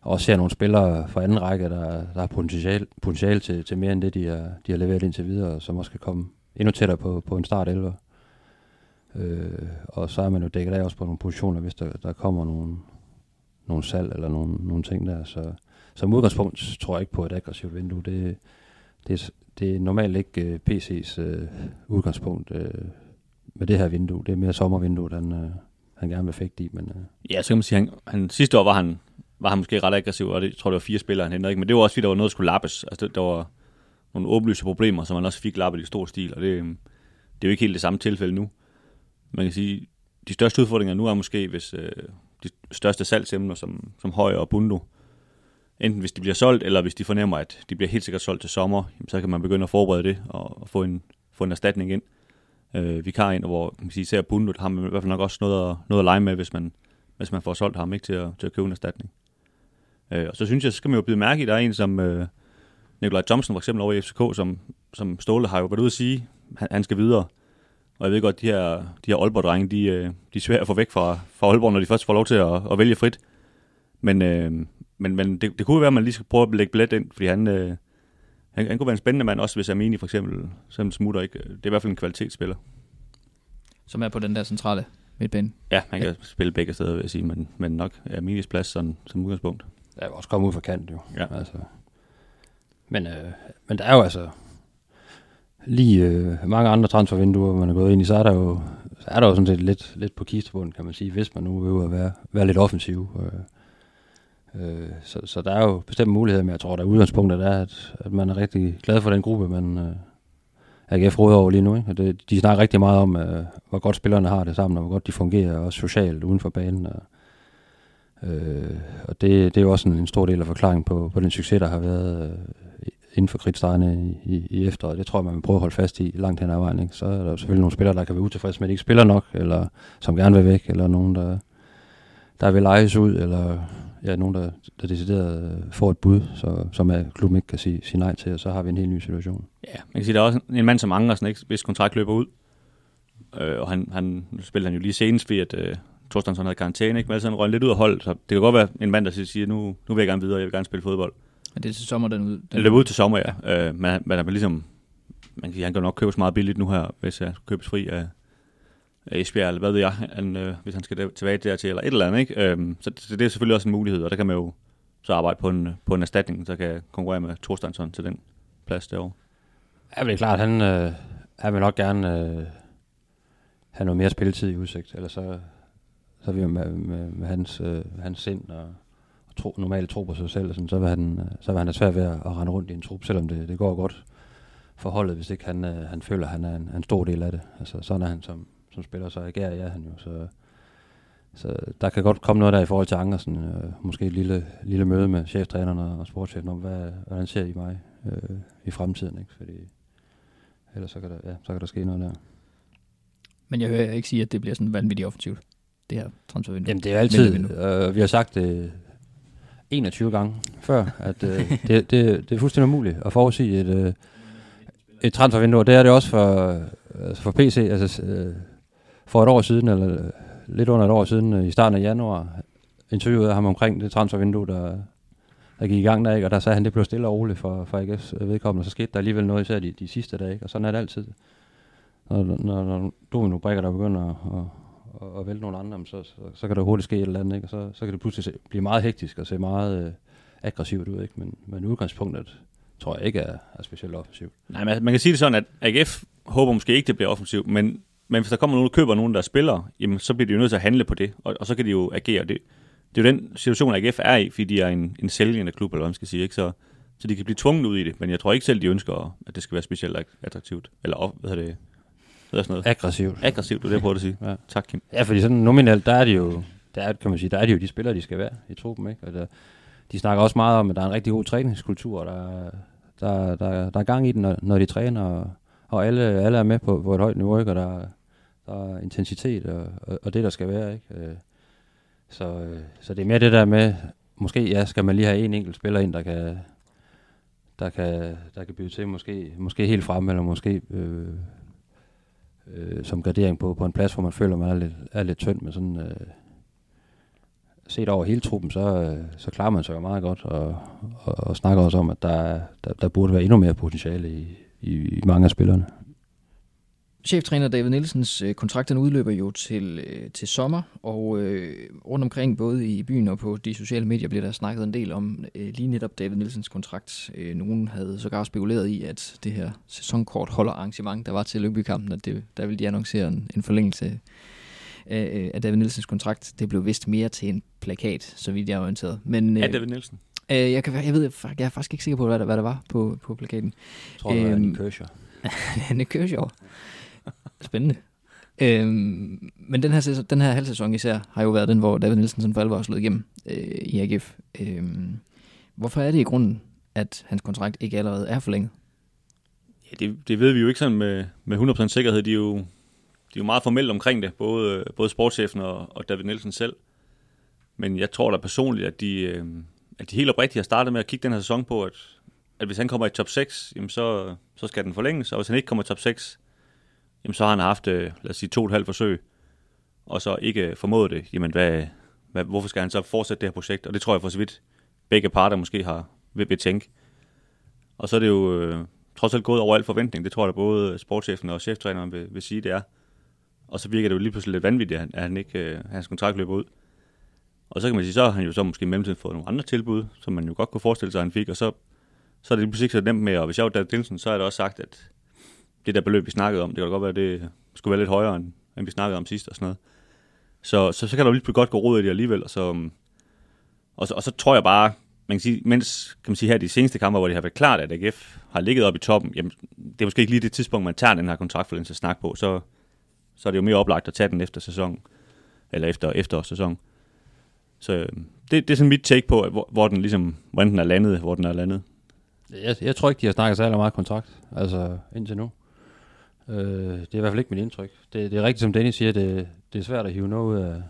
og ser nogle spillere fra anden række, der, der har potentiale, potentiale til, til mere end det, de har, de har leveret indtil videre, som også kan komme endnu tættere på, på en start 11. Øh, og så er man jo dækket af også på nogle positioner, hvis der, der kommer nogle, nogle salg eller nogle, nogle ting der. Så som udgangspunkt tror jeg ikke på et aggressivt vindue. Det, det, det er normalt ikke øh, PC's øh, udgangspunkt øh, med det her vindue. Det er mere sommervindue, den, øh, han gerne vil fægte i. Men, øh. Ja, så kan man sige, han, han, sidste år var han, var han måske ret aggressiv, og det, jeg tror, det var fire spillere, han hentede ikke. Men det var også fordi, der var noget, der skulle lappes. Altså, det, der var nogle åbenlyse problemer, som man også fik lappet i stor stil, og det, øhm, det er jo ikke helt det samme tilfælde nu. Man kan sige, de største udfordringer nu er måske, hvis øh, de største salgsemner som, som Højer og Bundo, enten hvis de bliver solgt, eller hvis de fornemmer, at de bliver helt sikkert solgt til sommer, så kan man begynde at forberede det og, og få, en, få en erstatning ind. Øh, Øh, vikar ind, hvor man kan sige, især Bundo har man i hvert fald nok også noget at, noget at lege med, hvis man, hvis man får solgt ham ikke til at, til at købe en erstatning. Øh, og så synes jeg, så skal man jo blive mærke i, der er en som øh, Nikolaj Thompson for eksempel over i FCK, som, som Ståle har jo været ude at sige, han, han skal videre. Og jeg ved godt, de her, de her Aalborg-drenge, de, øh, de er svære at få væk fra, fra Aalborg, når de først får lov til at, at vælge frit. Men, øh, men, men det, det kunne være, at man lige skal prøve at lægge billet ind, fordi han, øh, han, han kunne være en spændende mand, også hvis Amini for eksempel, som smutter ikke. Det er i hvert fald en kvalitetsspiller. Som er på den der centrale midtbane. Ja, han kan ja. spille begge steder, vil jeg sige, men, men nok Aminis plads sådan, som udgangspunkt. Der er også kommet ud fra kant, jo. Ja. Altså. Men, øh, men der er jo altså, lige øh, mange andre transfervinduer, man er gået ind i, så er der jo, så er der jo sådan set lidt, lidt på kistebunden, kan man sige, hvis man nu vil være, være lidt offensiv. Øh, øh, så, så der er jo bestemte muligheder, men jeg tror, der er udgangspunktet er, at, at man er rigtig glad for den gruppe, man øh, AGF råder over lige nu. Ikke? Og det, de snakker rigtig meget om, øh, hvor godt spillerne har det sammen, og hvor godt de fungerer, også socialt uden for banen. Og, øh, og det, det er jo også en, en stor del af forklaringen på, på den succes, der har været øh, inden for kridtstregerne i, i efteråret. Det tror jeg, man vil prøve at holde fast i langt hen ad vejen. Ikke? Så er der selvfølgelig nogle spillere, der kan være utilfredse med, at de ikke spiller nok, eller som gerne vil væk, eller nogen, der, der vil lejes ud, eller ja, nogen, der, der decideret øh, får et bud, så, som er, klubben ikke kan sige, sige nej til, og så har vi en helt ny situation. Ja, man kan sige, der er også en mand som Angersen, ikke, hvis kontrakt løber ud, øh, og han, han spiller han jo lige senest ved, at øh, Torstensson havde karantæne, ikke? men altså han røg lidt ud af hold, så det kan godt være en mand, der siger, nu, nu vil jeg gerne videre, jeg vil gerne spille fodbold. Men det er til sommer, den ud? Den det løber ud til sommer, ja. Øh, men, men ligesom, man kan sige, han kan nok købes meget billigt nu her, hvis jeg købes fri af, af Øh, Esbjerg, eller hvad ved jeg, han, øh, hvis han skal tilbage dertil, eller et eller andet. Ikke? Øhm, så, så det er selvfølgelig også en mulighed, og der kan man jo så arbejde på en, på en erstatning, så kan konkurrere med Thorstensson til den plads derovre. Ja, det er klart, han, øh, han vil nok gerne øh, have noget mere spilletid i udsigt, eller så, så vil vi med, med, med hans, øh, hans sind og tro, normalt tro på sig selv, og sådan, så vil han, øh, så vil han have svært ved at, at rende rundt i en trup, selvom det, det går godt for holdet, hvis ikke han, øh, han føler, at han er en, en stor del af det. Altså, sådan er han som, som spiller, så agerer ja, han jo. Så, så der kan godt komme noget der i forhold til Angersen. Øh, måske et lille, lille møde med cheftræneren og sportschefen om, hvad, han ser i mig øh, i fremtiden. Ikke? Fordi ellers så kan, der, ja, så kan der ske noget der. Men jeg hører ikke sige, at det bliver sådan vanvittigt offensivt, det her transfervindue. Jamen det er altid, øh, vi har sagt det 21 gange før, at øh, det, det, det er fuldstændig umuligt at forudsige et, øh, et transfervindue, det er det også for, øh, altså for PC. Altså, øh, for et år siden, eller lidt under et år siden, øh, i starten af januar, interviewede ham omkring det transfervindue, der, der gik i gang der, ikke? og der sagde han, det blev stille og roligt for, for AGF's øh, vedkommende, og så skete der alligevel noget, især de, de sidste dage, ikke? og sådan er det altid. Når, når, når domino-brækker, der begynder at, at, at vælte nogle andre, så, så, så kan der hurtigt ske et eller andet, ikke? og så, så kan det pludselig se, blive meget hektisk og se meget øh, aggressivt ud. Ikke? Men, men udgangspunktet tror jeg ikke er, er specielt offensivt. Nej, man, altså, man kan sige det sådan, at AGF håber måske ikke, det bliver offensivt, men, men hvis der kommer nogen, der køber nogen, der spiller, jamen, så bliver de jo nødt til at handle på det, og, og så kan de jo agere. Det, det er jo den situation, AGF er i, fordi de er en, en sælgende klub, eller hvad man skal sige, ikke? Så, så de kan blive tvunget ud i det, men jeg tror ikke selv, de ønsker, at det skal være specielt attraktivt. Eller hvad hedder det? Hvad er sådan noget? Aggressivt. Aggressivt, det er det, jeg prøver at sige. Ja. Tak, Kim. Ja, fordi sådan nominelt, der er det jo, der er, kan man sige, der er det jo de spillere, de skal være i truppen, ikke? Og der, de snakker også meget om, at der er en rigtig god træningskultur, og der, der, der, der er gang i den, når, når de træner, og, og alle, alle er med på, på et højt niveau, ikke? og der, og intensitet, og, og, og det, der skal være. Ikke? Øh, så, øh, så det er mere det der med, måske ja, skal man lige have en enkelt spiller ind, der kan, der kan, der kan byde til, måske, måske helt frem, eller måske øh, øh, som gradering på, på en plads, hvor man føler, man er lidt, er lidt tynd, men sådan øh, set over hele truppen, så, øh, så klarer man sig jo meget godt, og, og, og snakker også om, at der, der, der burde være endnu mere potentiale i, i, i mange af spillerne. Cheftræner David Nielsens øh, kontrakt den udløber jo til, øh, til sommer, og øh, rundt omkring både i byen og på de sociale medier bliver der snakket en del om øh, lige netop David Nielsens kontrakt. Øh, nogen havde sågar spekuleret i, at det her sæsonkort holder arrangement, der var til Lyngby-kampen, at det, der ville de annoncere en, en forlængelse af, øh, af David Nielsens kontrakt. Det blev vist mere til en plakat, så vidt jeg er orienteret. Men, øh, er David Nielsen? Øh, jeg, kan, jeg, ved, jeg er faktisk ikke sikker på, hvad der, hvad der var på, på plakaten. Jeg tror, det var øhm, Nick Kershaw. Nick Kershaw. Spændende. Øhm, men den her, sæson, den her halv sæson især har jo været den, hvor David Nielsen sådan for alvor har slået igennem øh, i AGF. Øhm, hvorfor er det i grunden, at hans kontrakt ikke allerede er forlænget? Ja, det, det ved vi jo ikke sådan med, med 100% sikkerhed. De er, jo, de er jo meget formelt omkring det, både, både sportschefen og, og David Nielsen selv. Men jeg tror da personligt, at de, øh, at de helt oprigtigt har startet med at kigge den her sæson på, at, at hvis han kommer i top 6, jamen så, så skal den forlænges, og hvis han ikke kommer i top 6, jamen så har han haft, øh, lad os sige, to og et halvt forsøg, og så ikke øh, formået det, jamen hvad, hvad, hvorfor skal han så fortsætte det her projekt? Og det tror jeg for så vidt begge parter måske har ved betænke. Og så er det jo øh, trods alt gået over al forventning. Det tror jeg, at både sportschefen og cheftræneren vil, vil sige, det er. Og så virker det jo lige pludselig lidt vanvittigt, at han ikke, øh, hans kontrakt løber ud. Og så kan man sige, så har han jo så måske i mellemtiden fået nogle andre tilbud, som man jo godt kunne forestille sig, at han fik. Og så, så er det lige pludselig ikke så nemt med, og hvis jeg var Dan Dinsen, så er det også sagt, at det der beløb, vi snakkede om, det kan godt være, at det skulle være lidt højere, end, end vi snakkede om sidst og sådan noget. Så, så, så kan der jo lige godt gå råd i det alligevel, og så, øhm, og så, og så tror jeg bare, man kan sige, mens kan man sige, her de seneste kampe, hvor det har været klart, at AGF har ligget op i toppen, jamen, det er måske ikke lige det tidspunkt, man tager den her kontraktforlængelse at snakke på, så, så er det jo mere oplagt at tage den efter sæson, eller efter, efter sæson. Så øhm, det, det er sådan mit take på, hvor, hvor den ligesom, hvordan den er landet, hvor den er landet. Jeg, jeg tror ikke, de har snakket særlig meget kontrakt, altså indtil nu. Øh, det er i hvert fald ikke mit indtryk. Det, det er rigtigt, som Dennis siger, det, det er svært at hive noget ud af,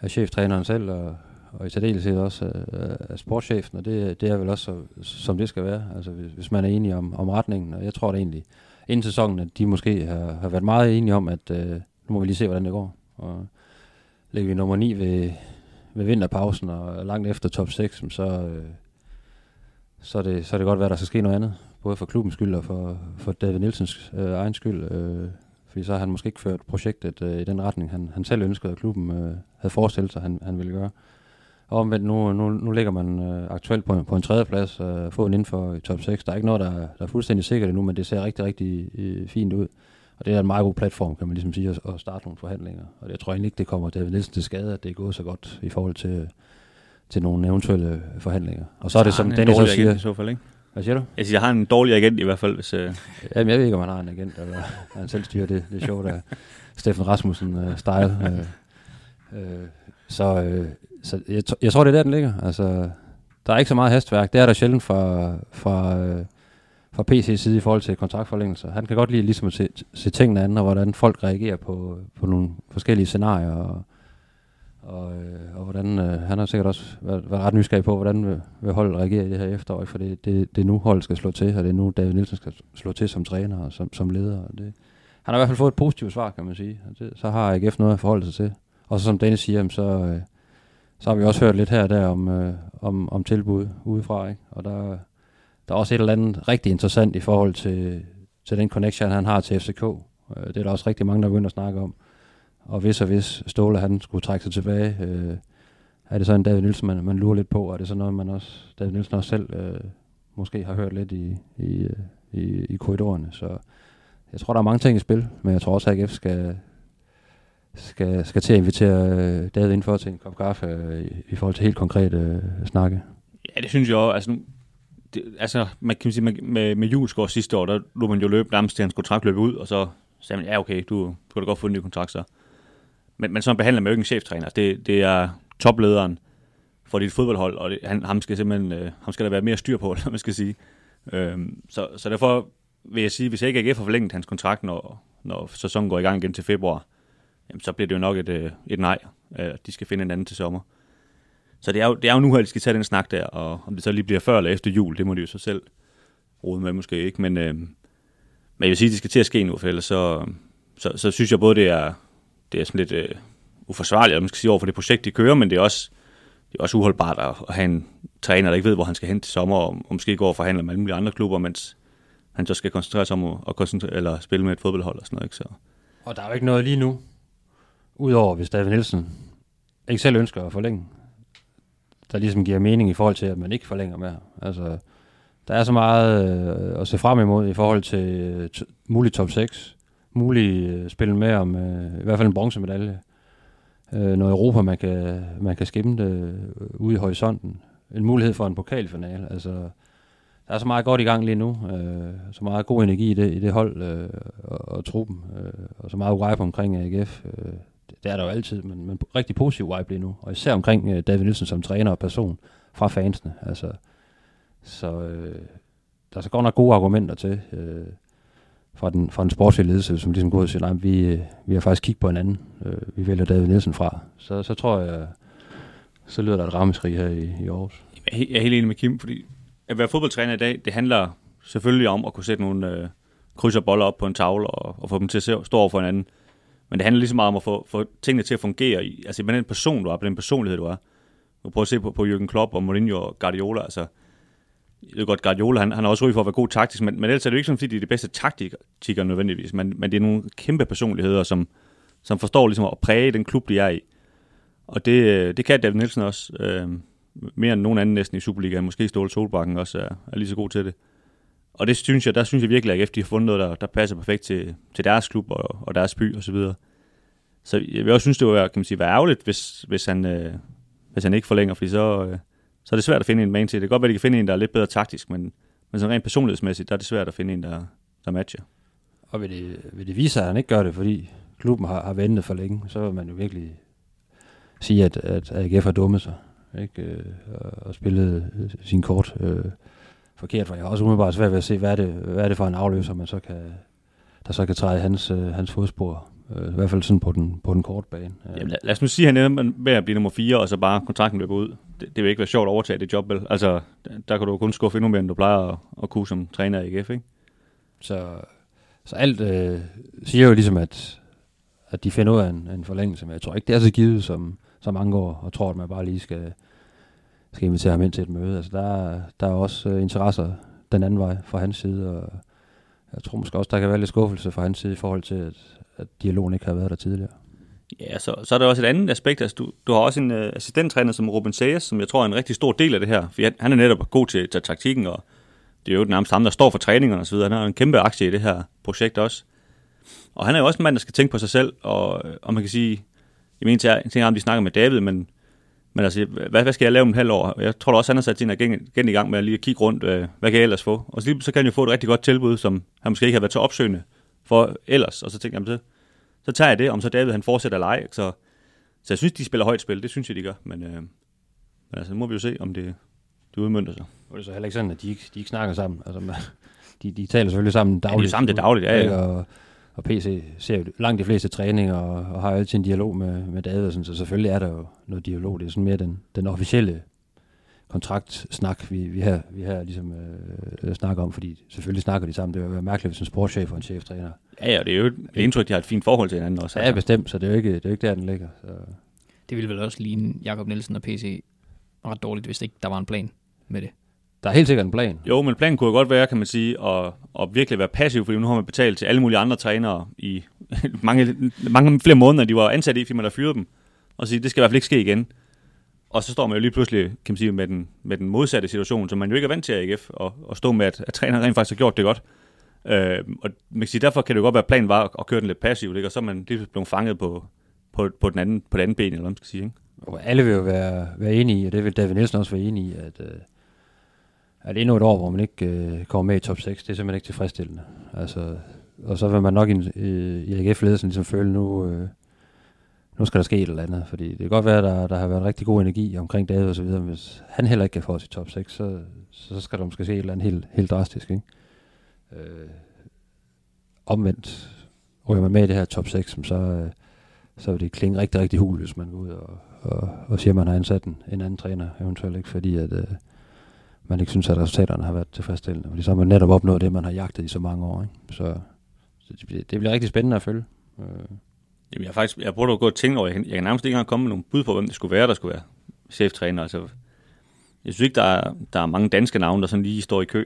af cheftræneren selv, og, og i særdeleshed også af, af sportschefen, og det, det er vel også, som det skal være, altså hvis, hvis man er enig om, om retningen, og jeg tror da egentlig, inden sæsonen, at de måske har, har været meget enige om, at øh, nu må vi lige se, hvordan det går. Og ligger vi nummer 9 ved, ved vinterpausen, og langt efter top 6, så, øh, så, er det, så er det godt være, at der skal ske noget andet både for klubbens skyld og for, for David Nielsens øh, egen skyld. Øh, fordi så har han måske ikke ført projektet øh, i den retning, han, han selv ønskede, at klubben øh, havde forestillet sig, han, han ville gøre. Og omvendt, nu, nu, nu ligger man øh, aktuelt på, på en tredjeplads øh, få en inden for i top 6. Der er ikke noget, der, der er fuldstændig sikkert endnu, men det ser rigtig, rigtig øh, fint ud. Og det er en meget god platform, kan man ligesom sige, at, at starte nogle forhandlinger. Og jeg tror egentlig ikke, det kommer David Nielsen til skade, at det er gået så godt i forhold til, til nogle eventuelle forhandlinger. Og så, så er det, som Dennis også siger... I så fald, ikke? Hvad siger du? Jeg siger, jeg har en dårlig agent i hvert fald. Hvis, uh... Jamen, jeg ved ikke, om han har en agent, eller han selv styrer det. Det er sjovt, at Steffen Rasmussen-style. Uh, uh, uh, så uh, så jeg, jeg tror, det er der, den ligger. Altså, der er ikke så meget hastværk. Det er der sjældent fra, fra, uh, fra PC's side i forhold til kontraktforlængelser. Han kan godt lide ligesom at se, se tingene an, og hvordan folk reagerer på, på nogle forskellige scenarier, og, og, øh, og hvordan, øh, han har sikkert også været, været ret nysgerrig på, hvordan vil, vil holdet reagere i det her efterår, for det, det, det er nu holdet skal slå til, og det er nu David Nielsen skal slå til som træner og som, som leder. Og det, han har i hvert fald fået et positivt svar, kan man sige. Og det, så har AGF noget at forholde sig til. Og så som Dennis siger, så, øh, så har vi også hørt lidt her og der om, øh, om, om tilbud udefra. Ikke? Og der, der er også et eller andet rigtig interessant i forhold til, til den connection, han har til FCK. Øh, det er der også rigtig mange, der begynder at snakke om og hvis og hvis Ståle han skulle trække sig tilbage, øh, er det så en David Nielsen, man, man lurer lidt på, og er det så noget, man også, David Nielsen også selv øh, måske har hørt lidt i, i, øh, i, i korridorerne. Så jeg tror, der er mange ting i spil, men jeg tror også, at AGF skal, skal, skal til at invitere øh, David indenfor til en kop kaffe øh, i, i forhold til helt konkrete øh, snakke. Ja, det synes jeg også. Altså, nu, det, altså man kan sige, med, med, med Julesgaard sidste år, der lå man jo løbe nærmest til hans kontrakt løbe ud, og så sagde man, ja okay, du, du kan da godt få en ny kontrakt så. Men, men sådan behandler man jo ikke en cheftræner. Det, det er toplederen for dit fodboldhold, og det, han, ham skal simpelthen, øh, ham skal der være mere styr på, eller man skal sige. Øhm, så, så derfor vil jeg sige, hvis jeg ikke AGF har forlænget hans kontrakt, når, når sæsonen går i gang igen til februar, jamen, så bliver det jo nok et, øh, et nej. Øh, de skal finde en anden til sommer. Så det er, jo, det er jo nu, at de skal tage den snak der, og om det så lige bliver før eller efter jul, det må de jo så selv rode med måske ikke, men, øh, men jeg vil sige, at det skal til at ske nu, for ellers så, så, så synes jeg både, det er, det er sådan lidt øh, uforsvarligt, at man skal sige over for det projekt, de kører, men det er også, det er også uholdbart at, at have en træner, der ikke ved, hvor han skal hen til sommer, og, og måske går og forhandler med alle mulige andre klubber, mens han så skal koncentrere sig om at, at koncentrere, eller spille med et fodboldhold og sådan noget. Ikke? Så. Og der er jo ikke noget lige nu, udover hvis David Nielsen ikke selv ønsker at forlænge, der ligesom giver mening i forhold til, at man ikke forlænger mere. Altså, der er så meget øh, at se frem imod i forhold til øh, mulig top 6, mulig øh, spille med om øh, i hvert fald en bronzemedalje, øh, noget Europa, man kan, man kan skimme det øh, ude i horisonten. En mulighed for en pokalfinale. Altså, der er så meget godt i gang lige nu. Øh, så meget god energi i det, i det hold øh, og, og truppen. Øh, og så meget vibe omkring AGF. Øh, det, det er der jo altid, men, men rigtig positiv vibe lige nu. Og især omkring øh, David Nielsen som træner og person fra fansene. Altså, så øh, der er så godt nok gode argumenter til øh, fra den, fra den sportslige ledelse, som ligesom går ud og siger, nej, vi, vi har faktisk kigget på en anden. Øh, vi vælger David Nielsen fra. Så, så tror jeg, så lyder der et rammeskrig her i, i Aarhus. Jeg er helt enig med Kim, fordi at være fodboldtræner i dag, det handler selvfølgelig om at kunne sætte nogle øh, kryds og boller op på en tavle og, og få dem til at stå over for hinanden. Men det handler lige så meget om at få, få tingene til at fungere i, altså med den person, du er, på den personlighed, du er. Du prøver at se på, på Jürgen Klopp og Mourinho og Guardiola, altså jeg ved godt, Guardiola, han, han har også ry for at være god taktisk, men, men ellers er det jo ikke sådan, fordi de er de bedste taktikere nødvendigvis, men, men det er nogle kæmpe personligheder, som, som forstår ligesom at præge den klub, de er i. Og det, det kan David Nielsen også, øh, mere end nogen anden næsten i Superligaen, måske Ståle Solbakken også er, er lige så god til det. Og det synes jeg, der synes jeg virkelig, at AGF de har fundet noget, der, der passer perfekt til, til deres klub og, og deres by og så videre. Så jeg vil også synes, det var kan man sige, være ærgerligt, hvis, hvis, han, øh, hvis han ikke forlænger, fordi så, øh, så er det svært at finde en man til. Det kan godt være, at de kan finde en, der er lidt bedre taktisk, men, men sådan rent personlighedsmæssigt, der er det svært at finde en, der, der matcher. Og vil det, vil det vise sig, at han ikke gør det, fordi klubben har, har ventet for længe, så vil man jo virkelig sige, at, at AGF har dummet sig ikke? Øh, og spillet øh, sin kort øh, forkert, for jeg har også umiddelbart svært ved at se, hvad er det, hvad er det for en afløser, man så kan, der så kan træde hans, øh, hans fodspor. Øh, I hvert fald sådan på den, på den korte bane. Ja. Jamen, lad, lad os nu sige, at han er med at blive nummer 4, og så bare kontrakten løber ud. Det, det vil ikke være sjovt at overtage det job, vel? Altså, der kan du kun skuffe endnu mere, end du plejer at, at kunne som træner i AGF, ikke? Så, så alt øh, siger jo ligesom, at, at de finder ud af en, en forlængelse, men jeg tror ikke, det er så givet, som, som mange går og tror, at man bare lige skal, skal invitere ham ind til et møde. Altså, der, der er også øh, interesser den anden vej fra hans side, og jeg tror måske også, der kan være lidt skuffelse fra hans side i forhold til, at, at dialogen ikke har været der tidligere. Ja, så, så er der også et andet aspekt. Altså, du, du har også en uh, assistenttræner som Ruben Sayers, som jeg tror er en rigtig stor del af det her. For han er netop god til, til taktikken, og det er jo nærmest ham, der står for træningerne osv. Han har en kæmpe aktie i det her projekt også. Og han er jo også en mand, der skal tænke på sig selv, og, og man kan sige, jeg mener, jeg tænker om de snakker med David, men, men altså, hvad, hvad skal jeg lave om et halvt år? Jeg tror da også, han har sat sin agent i gang med at lige kigge rundt, øh, hvad kan jeg ellers få? Og så, lige, så kan han jo få et rigtig godt tilbud, som han måske ikke har været så opsøgende for ellers. Og så tænker jeg, så, så tager jeg det, om så David han fortsætter lege. Så, så jeg synes, de spiller højt spil, det synes jeg, de gør. Men, øh, men altså, nu må vi jo se, om det, det udmyndter sig. Og det er så heller ikke sådan, at de ikke, de ikke snakker sammen. Altså, de, de taler selvfølgelig sammen dagligt. Ja, de er sammen det dagligt, ja, ja. Og, og PC ser jo langt de fleste træninger og, og har altid en dialog med, med David, så selvfølgelig er der jo noget dialog. Det er sådan mere den, den officielle kontraktsnak, vi, vi her, vi her ligesom øh, snakker om, fordi selvfølgelig snakker de sammen. Det vil være mærkeligt, hvis en sportschef og en cheftræner. Ja, ja, det er jo et indtryk, de har et fint forhold til hinanden også. Ja, altså. bestemt, så det er jo ikke, det er jo ikke der, den ligger. Så. Det ville vel også ligne Jakob Nielsen og PC ret dårligt, hvis ikke der var en plan med det. der er helt sikkert en plan. Jo, men planen kunne godt være, kan man sige, at, at virkelig være passiv, fordi nu har man betalt til alle mulige andre trænere i mange, mange flere måneder, de var ansat i, fordi man har fyret dem, og sige, det skal i hvert fald ikke ske igen. Og så står man jo lige pludselig, kan man sige, med den, med den modsatte situation, som man jo ikke er vant til at AGF, og, og stå med, at, at træneren rent faktisk har gjort det godt. Øh, og man kan sige, derfor kan det jo godt være, at planen var at køre den lidt passivt, ikke? og så er man lige blevet fanget på, på, på, den anden, på den anden ben, eller hvad man skal sige. Ikke? Og alle vil jo være, være enige i, og det vil David Nielsen også være enige i, at, øh, at endnu et år, hvor man ikke øh, kommer med i top 6, det er simpelthen ikke tilfredsstillende. Altså, og så vil man nok i, i AGF-ledelsen ligesom føle, nu, øh, nu skal der ske et eller andet. Fordi det kan godt være, at der, der har været rigtig god energi omkring David og så videre, men hvis han heller ikke kan få os i top 6, så, så skal der måske ske et eller andet helt, helt drastisk. Ikke? Øh, omvendt ryger man med i det her top 6, så, øh, så vil det klinge rigtig, rigtig hul, hvis man går ud og, og, og siger, at man har ansat en, en anden træner eventuelt, ikke? fordi at, øh, man ikke synes, at resultaterne har været tilfredsstillende. Fordi så har man netop opnået det, man har jagtet i så mange år. Ikke? Så, så det, bliver, det bliver rigtig spændende at følge. Øh. Jamen, jeg, faktisk, jeg prøver at gå og tænke over, jeg kan, jeg kan nærmest ikke engang komme med nogle bud på, hvem det skulle være, der skulle være cheftræner. Altså, jeg synes ikke, der er, der er mange danske navne, der sådan lige står i kø.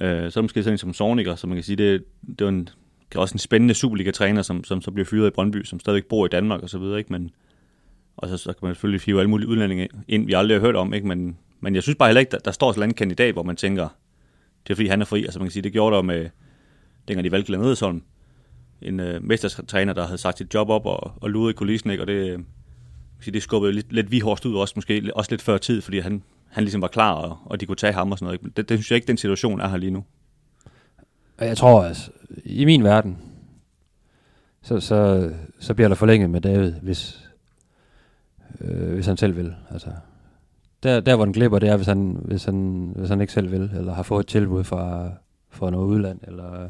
Øh, så er det måske sådan en som Sorniger, som man kan sige, det, det er en, det var også en spændende Superliga-træner, som, som så bliver fyret i Brøndby, som stadigvæk bor i Danmark og så videre, ikke? Men, og så, så kan man selvfølgelig hive alle mulige udlændinge ind, vi aldrig har hørt om, ikke? Men, men jeg synes bare heller ikke, der, der står sådan en kandidat, hvor man tænker, det er fordi han er fri. Altså man kan sige, det gjorde der med, dengang de valgte Glenn Edesholm, en øh, mestertræner, der havde sagt sit job op og, og luret i kulissen, ikke? og det, øh, det skubbede lidt, lidt vihårst ud også, måske også lidt før tid, fordi han, han ligesom var klar, og, og de kunne tage ham og sådan noget. Ikke? Det, det synes jeg ikke, den situation er her lige nu. Jeg tror, altså, i min verden, så, så, så bliver der forlænget med David, hvis, øh, hvis han selv vil. Altså, der, der hvor den glipper, det er, hvis han, hvis, han, hvis han ikke selv vil, eller har fået et tilbud fra, fra noget udland, eller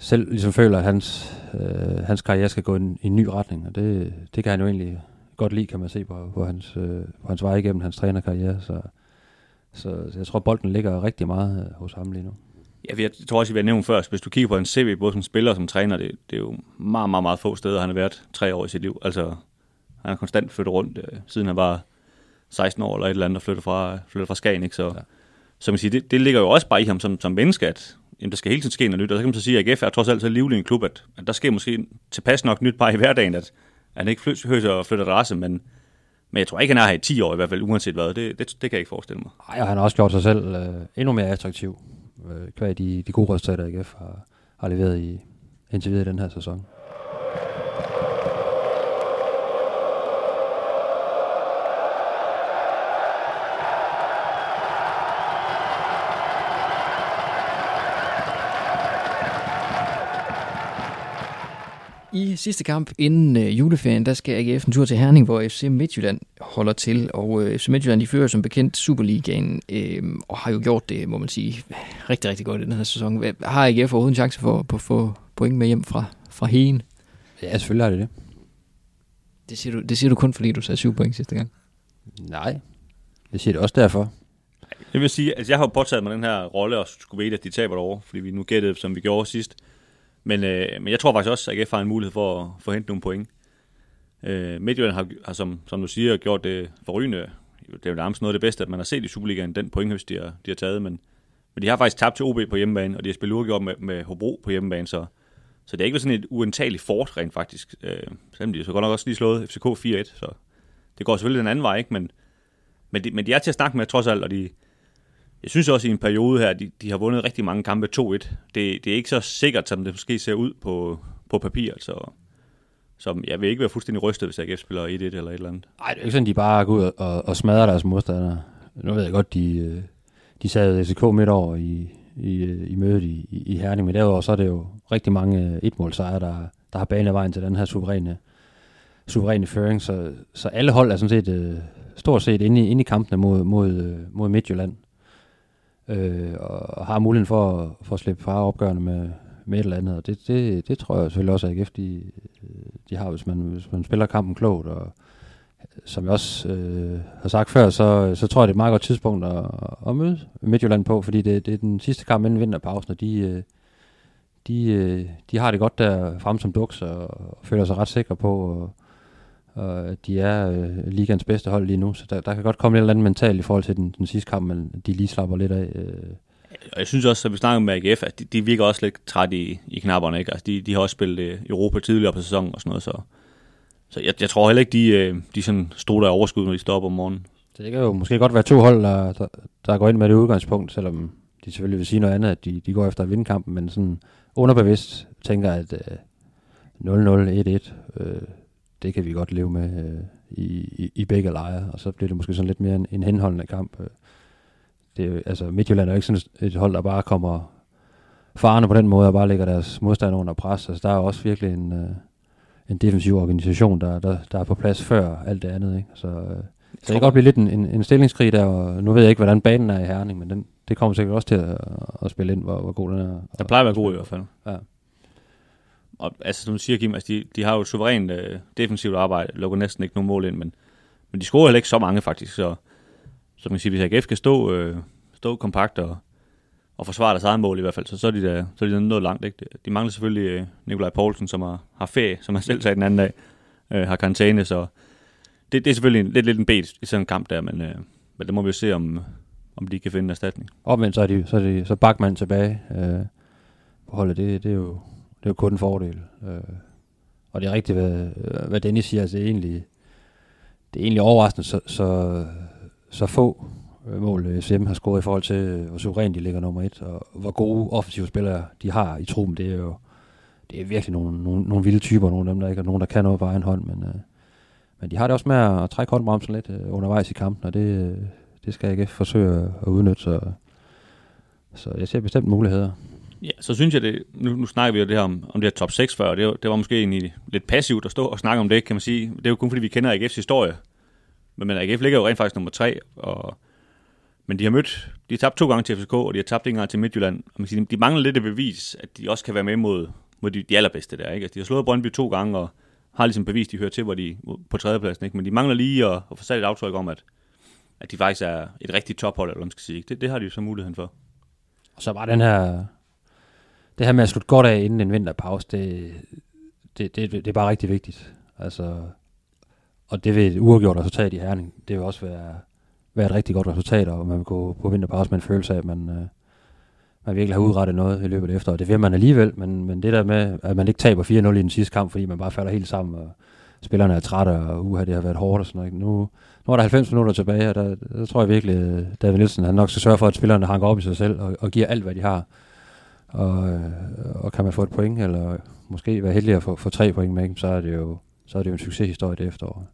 selv ligesom føler, at hans, øh, hans karriere skal gå i en, i en ny retning, og det, det kan han jo egentlig godt lide, kan man se på, på, hans, øh, på hans vej igennem hans trænerkarriere, så, så, så jeg tror, bolden ligger rigtig meget øh, hos ham lige nu. Ja, jeg tror også, vi har nævnt før, hvis du kigger på en CV, både som spiller og som træner, det, det er jo meget, meget, meget få steder, han har været tre år i sit liv. Altså, han har konstant flyttet rundt, øh, siden han var 16 år eller et eller andet, og flyttet fra, flyttet fra Skagen, ikke? Så, ja. så man siger, det, det ligger jo også bare i ham som, som menneske, at jamen, der skal hele tiden ske noget nyt. Og så kan man så sige, at AGF er trods alt så livlig en klub, at, at der sker måske tilpas nok nyt bare i hverdagen, at, at han ikke flytter, og flytter adresse, men, men jeg tror ikke, han er her i 10 år i hvert fald, uanset hvad. Det, det, det kan jeg ikke forestille mig. Nej, og han har også gjort sig selv øh, endnu mere attraktiv, øh, kvad de, de gode resultater, AGF har, har leveret i, indtil videre i den her sæson. I sidste kamp inden øh, juleferien, der skal AGF en tur til Herning, hvor FC Midtjylland holder til. Og øh, FC Midtjylland, de fører som bekendt Superligaen, øh, og har jo gjort det, må man sige, rigtig, rigtig godt i den her sæson. Har AGF overhovedet en chance for at få point med hjem fra, fra Heen? Ja, selvfølgelig har det det. Det siger, du, det siger du kun, fordi du sagde syv point sidste gang. Nej, det siger det også derfor. Jeg vil sige, at altså jeg har påtaget mig den her rolle og skulle vide, at de taber over, fordi vi nu gættede, som vi gjorde sidst. Men, øh, men jeg tror faktisk også, at AGF har en mulighed for at få hentet nogle point. Øh, Midtjylland har, har som, som du siger, gjort det forrygende. Det er jo nærmest noget af det bedste, at man har set i Superligaen, den pointhøst, de har, de har taget. Men, men de har faktisk tabt til OB på hjemmebane, og de har spillet uafgjort med, med Hobro på hjemmebane, så, så det er ikke sådan et uantageligt fort rent faktisk. Øh, selvom de så godt nok også lige slået FCK 4-1, så det går selvfølgelig den anden vej, ikke? Men, men, de, men de er til at snakke med trods alt, og de, jeg synes også i en periode her, de, de har vundet rigtig mange kampe 2-1. Det, det er ikke så sikkert, som det måske ser ud på, på papir. Så, Så jeg vil ikke være fuldstændig rystet, hvis AGF spiller 1-1 eller et eller andet. Nej, det er ikke sådan, de bare går ud og, og smadrer deres modstandere. Nu ved jeg godt, de, øh, de sad SK midt over i, i, øh, i mødet i, i Herning, men derudover så er det jo rigtig mange øh, etmålsejre, der, der har banet vejen til den her suveræne, suveræne føring. Så, så alle hold er sådan set øh, stort set inde i, inde i kampene mod, mod, mod Midtjylland øh, og har muligheden for, for at slippe fra opgørende med, med et eller andet. Og det, det, det tror jeg selvfølgelig også, at AGF de, de har, hvis man, hvis man spiller kampen klogt. Og øh, som jeg også øh, har sagt før, så, så tror jeg, det er et meget godt tidspunkt at, at møde Midtjylland på, fordi det, det er den sidste kamp inden vinterpausen, og de, øh, de, øh, de har det godt der frem som duks og, og føler sig ret sikre på at, og de er øh, ligands bedste hold lige nu, så der, der kan godt komme et eller andet mentalt i forhold til den, den sidste kamp, men de lige slapper lidt af. Øh. Og jeg synes også, at vi snakker med AGF, at de, de virker også lidt træt i, i knapperne. Ikke? Altså, de, de har også spillet øh, Europa tidligere på sæsonen og sådan noget, så, så jeg, jeg tror heller ikke, de, øh, de sådan stod der overskud, når de står op om morgenen. Så det kan jo måske godt være to hold, der, der, der går ind med det udgangspunkt, selvom de selvfølgelig vil sige noget andet, at de, de går efter at vinde kampen, men sådan underbevidst tænker, at øh, 0-0, 1-1, øh, det kan vi godt leve med øh, i, i, i begge lejre, og så bliver det måske sådan lidt mere en, en henholdende kamp. Øh. Det, altså Midtjylland er jo ikke sådan et hold, der bare kommer farne på den måde, og bare lægger deres modstand under pres. Altså, der er også virkelig en, øh, en defensiv organisation, der, der, der er på plads før alt det andet. Ikke? Så, øh, så det kan godt blive lidt en, en, en stillingskrig der, og nu ved jeg ikke, hvordan banen er i Herning, men den, det kommer sikkert også til at, at spille ind, hvor, hvor god den er. Den plejer at være god i hvert fald. Ja. Og altså, som du siger, Kim, altså, de, de har jo suverænt øh, defensivt arbejde, lukker næsten ikke nogen mål ind, men, men de scorer heller ikke så mange faktisk, så, så man kan sige, hvis AGF kan stå, øh, stå kompakt og, og forsvare deres eget mål i hvert fald, så, så er de da, så er de noget langt. Ikke? De mangler selvfølgelig øh, Nikolaj Poulsen, som har, har ferie, som han selv sagde den anden dag, øh, har karantæne, så det, det er selvfølgelig en, lidt, lidt en bed i sådan en kamp der, men, øh, men det må vi jo se, om, om de kan finde en erstatning. Omvendt så er de, så er de så Bachmann tilbage øh, på holdet. Det, det, er jo, det er jo kun en fordel. Øh, og det er rigtigt, hvad, hvad Dennis siger. Altså, det, er egentlig, det er egentlig overraskende, så, så, så få øh, mål øh, SM har scoret i forhold til, øh, hvor suverænt de ligger nummer et, og hvor gode offensive spillere de har i truppen. Det er jo det er virkelig nogle, nogle, nogle vilde typer, nogle af dem, der ikke er nogen, der kan noget på egen hånd, men, øh, men de har det også med at trække håndbremsen lidt øh, undervejs i kampen, og det, det skal jeg ikke forsøge at udnytte, så, så jeg ser bestemt muligheder. Ja, så synes jeg det, nu, nu snakker vi jo det her om, om det her top 6 før, det, det var måske egentlig lidt passivt at stå og snakke om det, kan man sige. Det er jo kun fordi, vi kender AGF's historie. Men, men AGF ligger jo rent faktisk nummer 3, og, men de har mødt, de har tabt to gange til FCK, og de har tabt en gang til Midtjylland. Og man siger, de mangler lidt et bevis, at de også kan være med mod, mod de, de allerbedste der. Ikke? Altså, de har slået Brøndby to gange, og har ligesom bevis, de hører til, hvor de på tredjepladsen. Ikke? Men de mangler lige at, at få sat et aftryk om, at, at de faktisk er et rigtigt tophold, eller hvad man skal sige. Det, det har de jo så muligheden for. Og så var den her, det her med at slutte godt af inden en vinterpause, det, det, det, det er bare rigtig vigtigt. Altså, og det vil et uafgjort resultat i Herning, det vil også være, være et rigtig godt resultat, og man vil gå på vinterpause med en følelse af, at man, øh, man virkelig har udrettet noget i løbet af efter, og det vil man alligevel, men, men det der med, at man ikke taber 4-0 i den sidste kamp, fordi man bare falder helt sammen, og spillerne er trætte, og uha, det har været hårdt og sådan noget. Nu, nu er der 90 minutter tilbage, og der, der tror jeg virkelig, at David Nielsen han nok skal sørge for, at spillerne hanker op i sig selv og, og giver alt, hvad de har. Og, øh, og kan man få et point, eller måske være heldig at få, få tre point med, så er det jo, så er det jo en succeshistorie det efterår.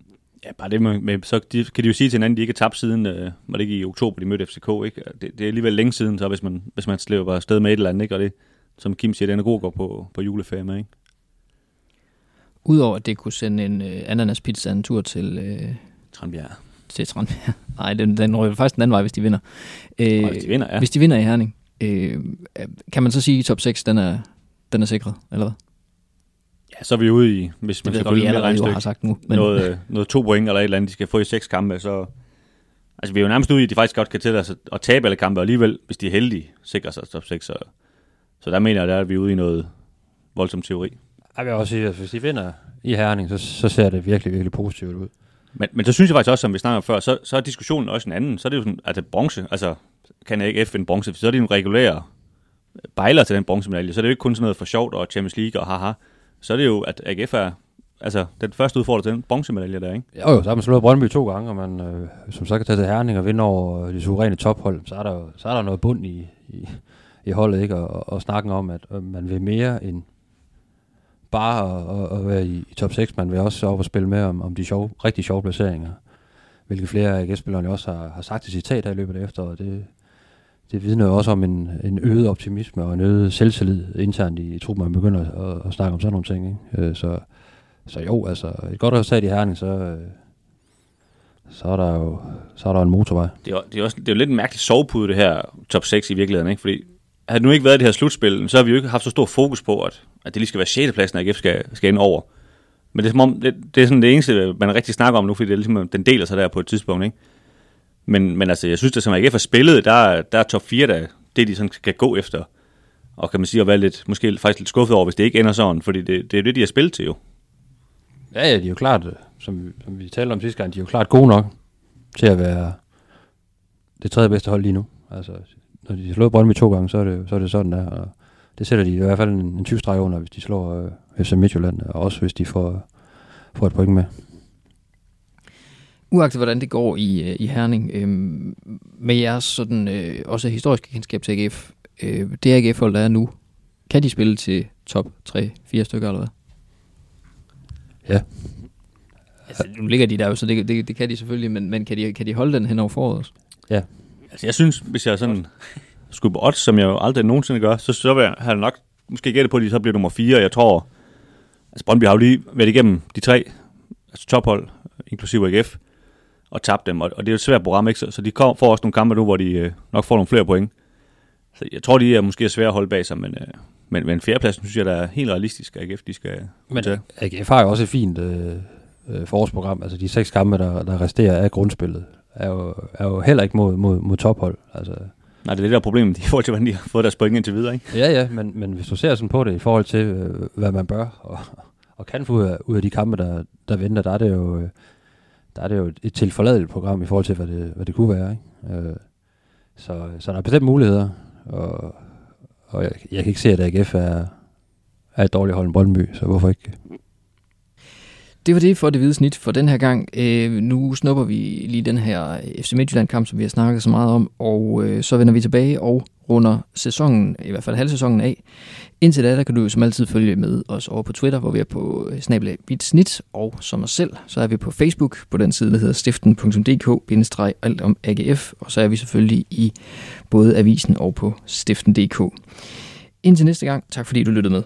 Ja, bare det med, med så de, kan de jo sige til hinanden, at de ikke har tabt siden, øh, var det ikke i oktober, de mødte FCK, ikke? Det, det er alligevel længe siden, så hvis man, hvis man slæber afsted med et eller andet, ikke? Og det, som Kim siger, den er god at gå på, på juleferie med, ikke? Udover at det kunne sende en øh, ananaspizza en tur til... Øh, Tranbjerg. Til Tranbjerg. Nej, den, den røver faktisk den anden vej, hvis de vinder. Øh, hvis de vinder, ja. Hvis de vinder i Herning. Øh, kan man så sige, at top 6, den er, den er sikret, eller hvad? Ja, så er vi ude i, hvis man skal følge med regnstykke, har sagt nu, men... noget, øh, noget to point eller et eller andet, de skal få i seks kampe, så... Altså, vi er jo nærmest ude i, at de faktisk godt kan til at, at tabe alle kampe, og alligevel, hvis de er heldige, sikrer sig top 6. Så, så der mener jeg, der er vi ude i noget voldsom teori. Jeg vil også sige, at hvis de vinder i Herning, så, så ser det virkelig, virkelig positivt ud. Men, men så synes jeg faktisk også, som vi snakker om før, så, så er diskussionen også en anden. Så er det jo sådan, at det bronze, altså kan jeg ikke F en bronze, for så er det en regulær bejler til den bronzemedalje. Så er det jo ikke kun sådan noget for sjovt og Champions League og haha. Så er det jo, at AGF er altså, den første udfordrer til den bronzemedalje der, ikke? Jo, jo, så har man slået Brøndby to gange, og man øh, som så kan tage til Herning og vinde over øh, de suveræne tophold, så er der, så er der noget bund i, i, i holdet, ikke? Og, og, og snakken om, at man vil mere end bare at, at, være i, i top 6, man vil også op og spille med om, om de sjove, rigtig sjove placeringer. Hvilke flere af gæstspillerne også har, har sagt i citat her i løbet af efteråret. Det, det vidner også om en, en øget optimisme og en øget selvtillid internt i, i truppen, man begynder at, at, snakke om sådan nogle ting. Ikke? Øh, så, så jo, altså et godt resultat i Herning, så, øh, så er der jo så er der en motorvej. Det er, det er, også, det er jo lidt en mærkelig sovepude, det her top 6 i virkeligheden, ikke? fordi havde det nu ikke været det her slutspil, så har vi jo ikke haft så stor fokus på, at, at det lige skal være 6. pladsen, at AGF skal, skal ind over. Men det er, som om, det, det er sådan det eneste, man rigtig snakker om nu, fordi det er ligesom, den deler sig der på et tidspunkt. Ikke? Men, men altså, jeg synes, at som AGF har spillet, der, der er top 4, der, det de sådan skal gå efter. Og kan man sige at være lidt, måske faktisk lidt skuffet over, hvis det ikke ender sådan, fordi det, det er det, de har spillet til jo. Ja, ja, de er jo klart, øh, som, som vi talte om sidste gang, de er jo klart gode nok til at være det tredje bedste hold lige nu. Altså, når de har slået Brøndby to gange, så er det, så er det sådan der. Og det sætter de i hvert fald en, en 20 streg under, hvis de slår øh, FC Midtjylland, og også hvis de får, får et point med. Uagtet hvordan det går i, øh, i Herning, øh, med jeres sådan, øh, også historiske kendskab til AGF, øh, det AGF-hold, der er nu, kan de spille til top 3-4 stykker eller hvad? Ja. Altså, nu ligger de der jo, så det, det, det kan de selvfølgelig, men, men kan, de, kan de holde den hen over foråret også? Ja. Altså, jeg synes, hvis jeg sådan skulle på odds, som jeg jo aldrig nogensinde gør, så, så vil jeg have nok måske gætte på, at de så bliver nummer 4. Jeg tror, altså Brøndby har jo lige været igennem de tre altså tophold, inklusive AGF, og tabt dem, og, og det er jo et svært program, ikke? Så, så de kom, får også nogle kampe nu, hvor de øh, nok får nogle flere point. Så jeg tror, de er måske svære at holde bag sig, men, øh, men, men fjerdepladsen synes jeg, der er helt realistisk, at AGF de skal men, tage. AGF har jo også et fint øh, øh, forårsprogram. Altså de seks kampe, der, der resterer af grundspillet, er jo, er jo heller ikke mod, mod, mod tophold. Altså, Nej, det er det der problem, i forhold til, hvordan de har fået deres point indtil videre, ikke? Ja, ja, men, men hvis du ser sådan på det i forhold til, øh, hvad man bør og, og kan få ud af, ud af de kampe, der, der venter, der er det jo, øh, der er det jo et tilforladeligt program i forhold til, hvad det, hvad det kunne være. Ikke? Øh, så, så der er bestemt muligheder, og, og jeg, jeg kan ikke se, at AGF er, er et dårligt hold i Brøndby, så hvorfor ikke? Det var det for det hvide snit for den her gang. Øh, nu snupper vi lige den her FC Midtjylland-kamp, som vi har snakket så meget om, og øh, så vender vi tilbage og runder sæsonen, i hvert fald halvsæsonen af. Indtil da, der kan du som altid følge med os over på Twitter, hvor vi er på øh, snit, og som os selv, så er vi på Facebook, på den side, der hedder stiften.dk-alt om AGF, og så er vi selvfølgelig i både avisen og på stiften.dk. Indtil næste gang, tak fordi du lyttede med.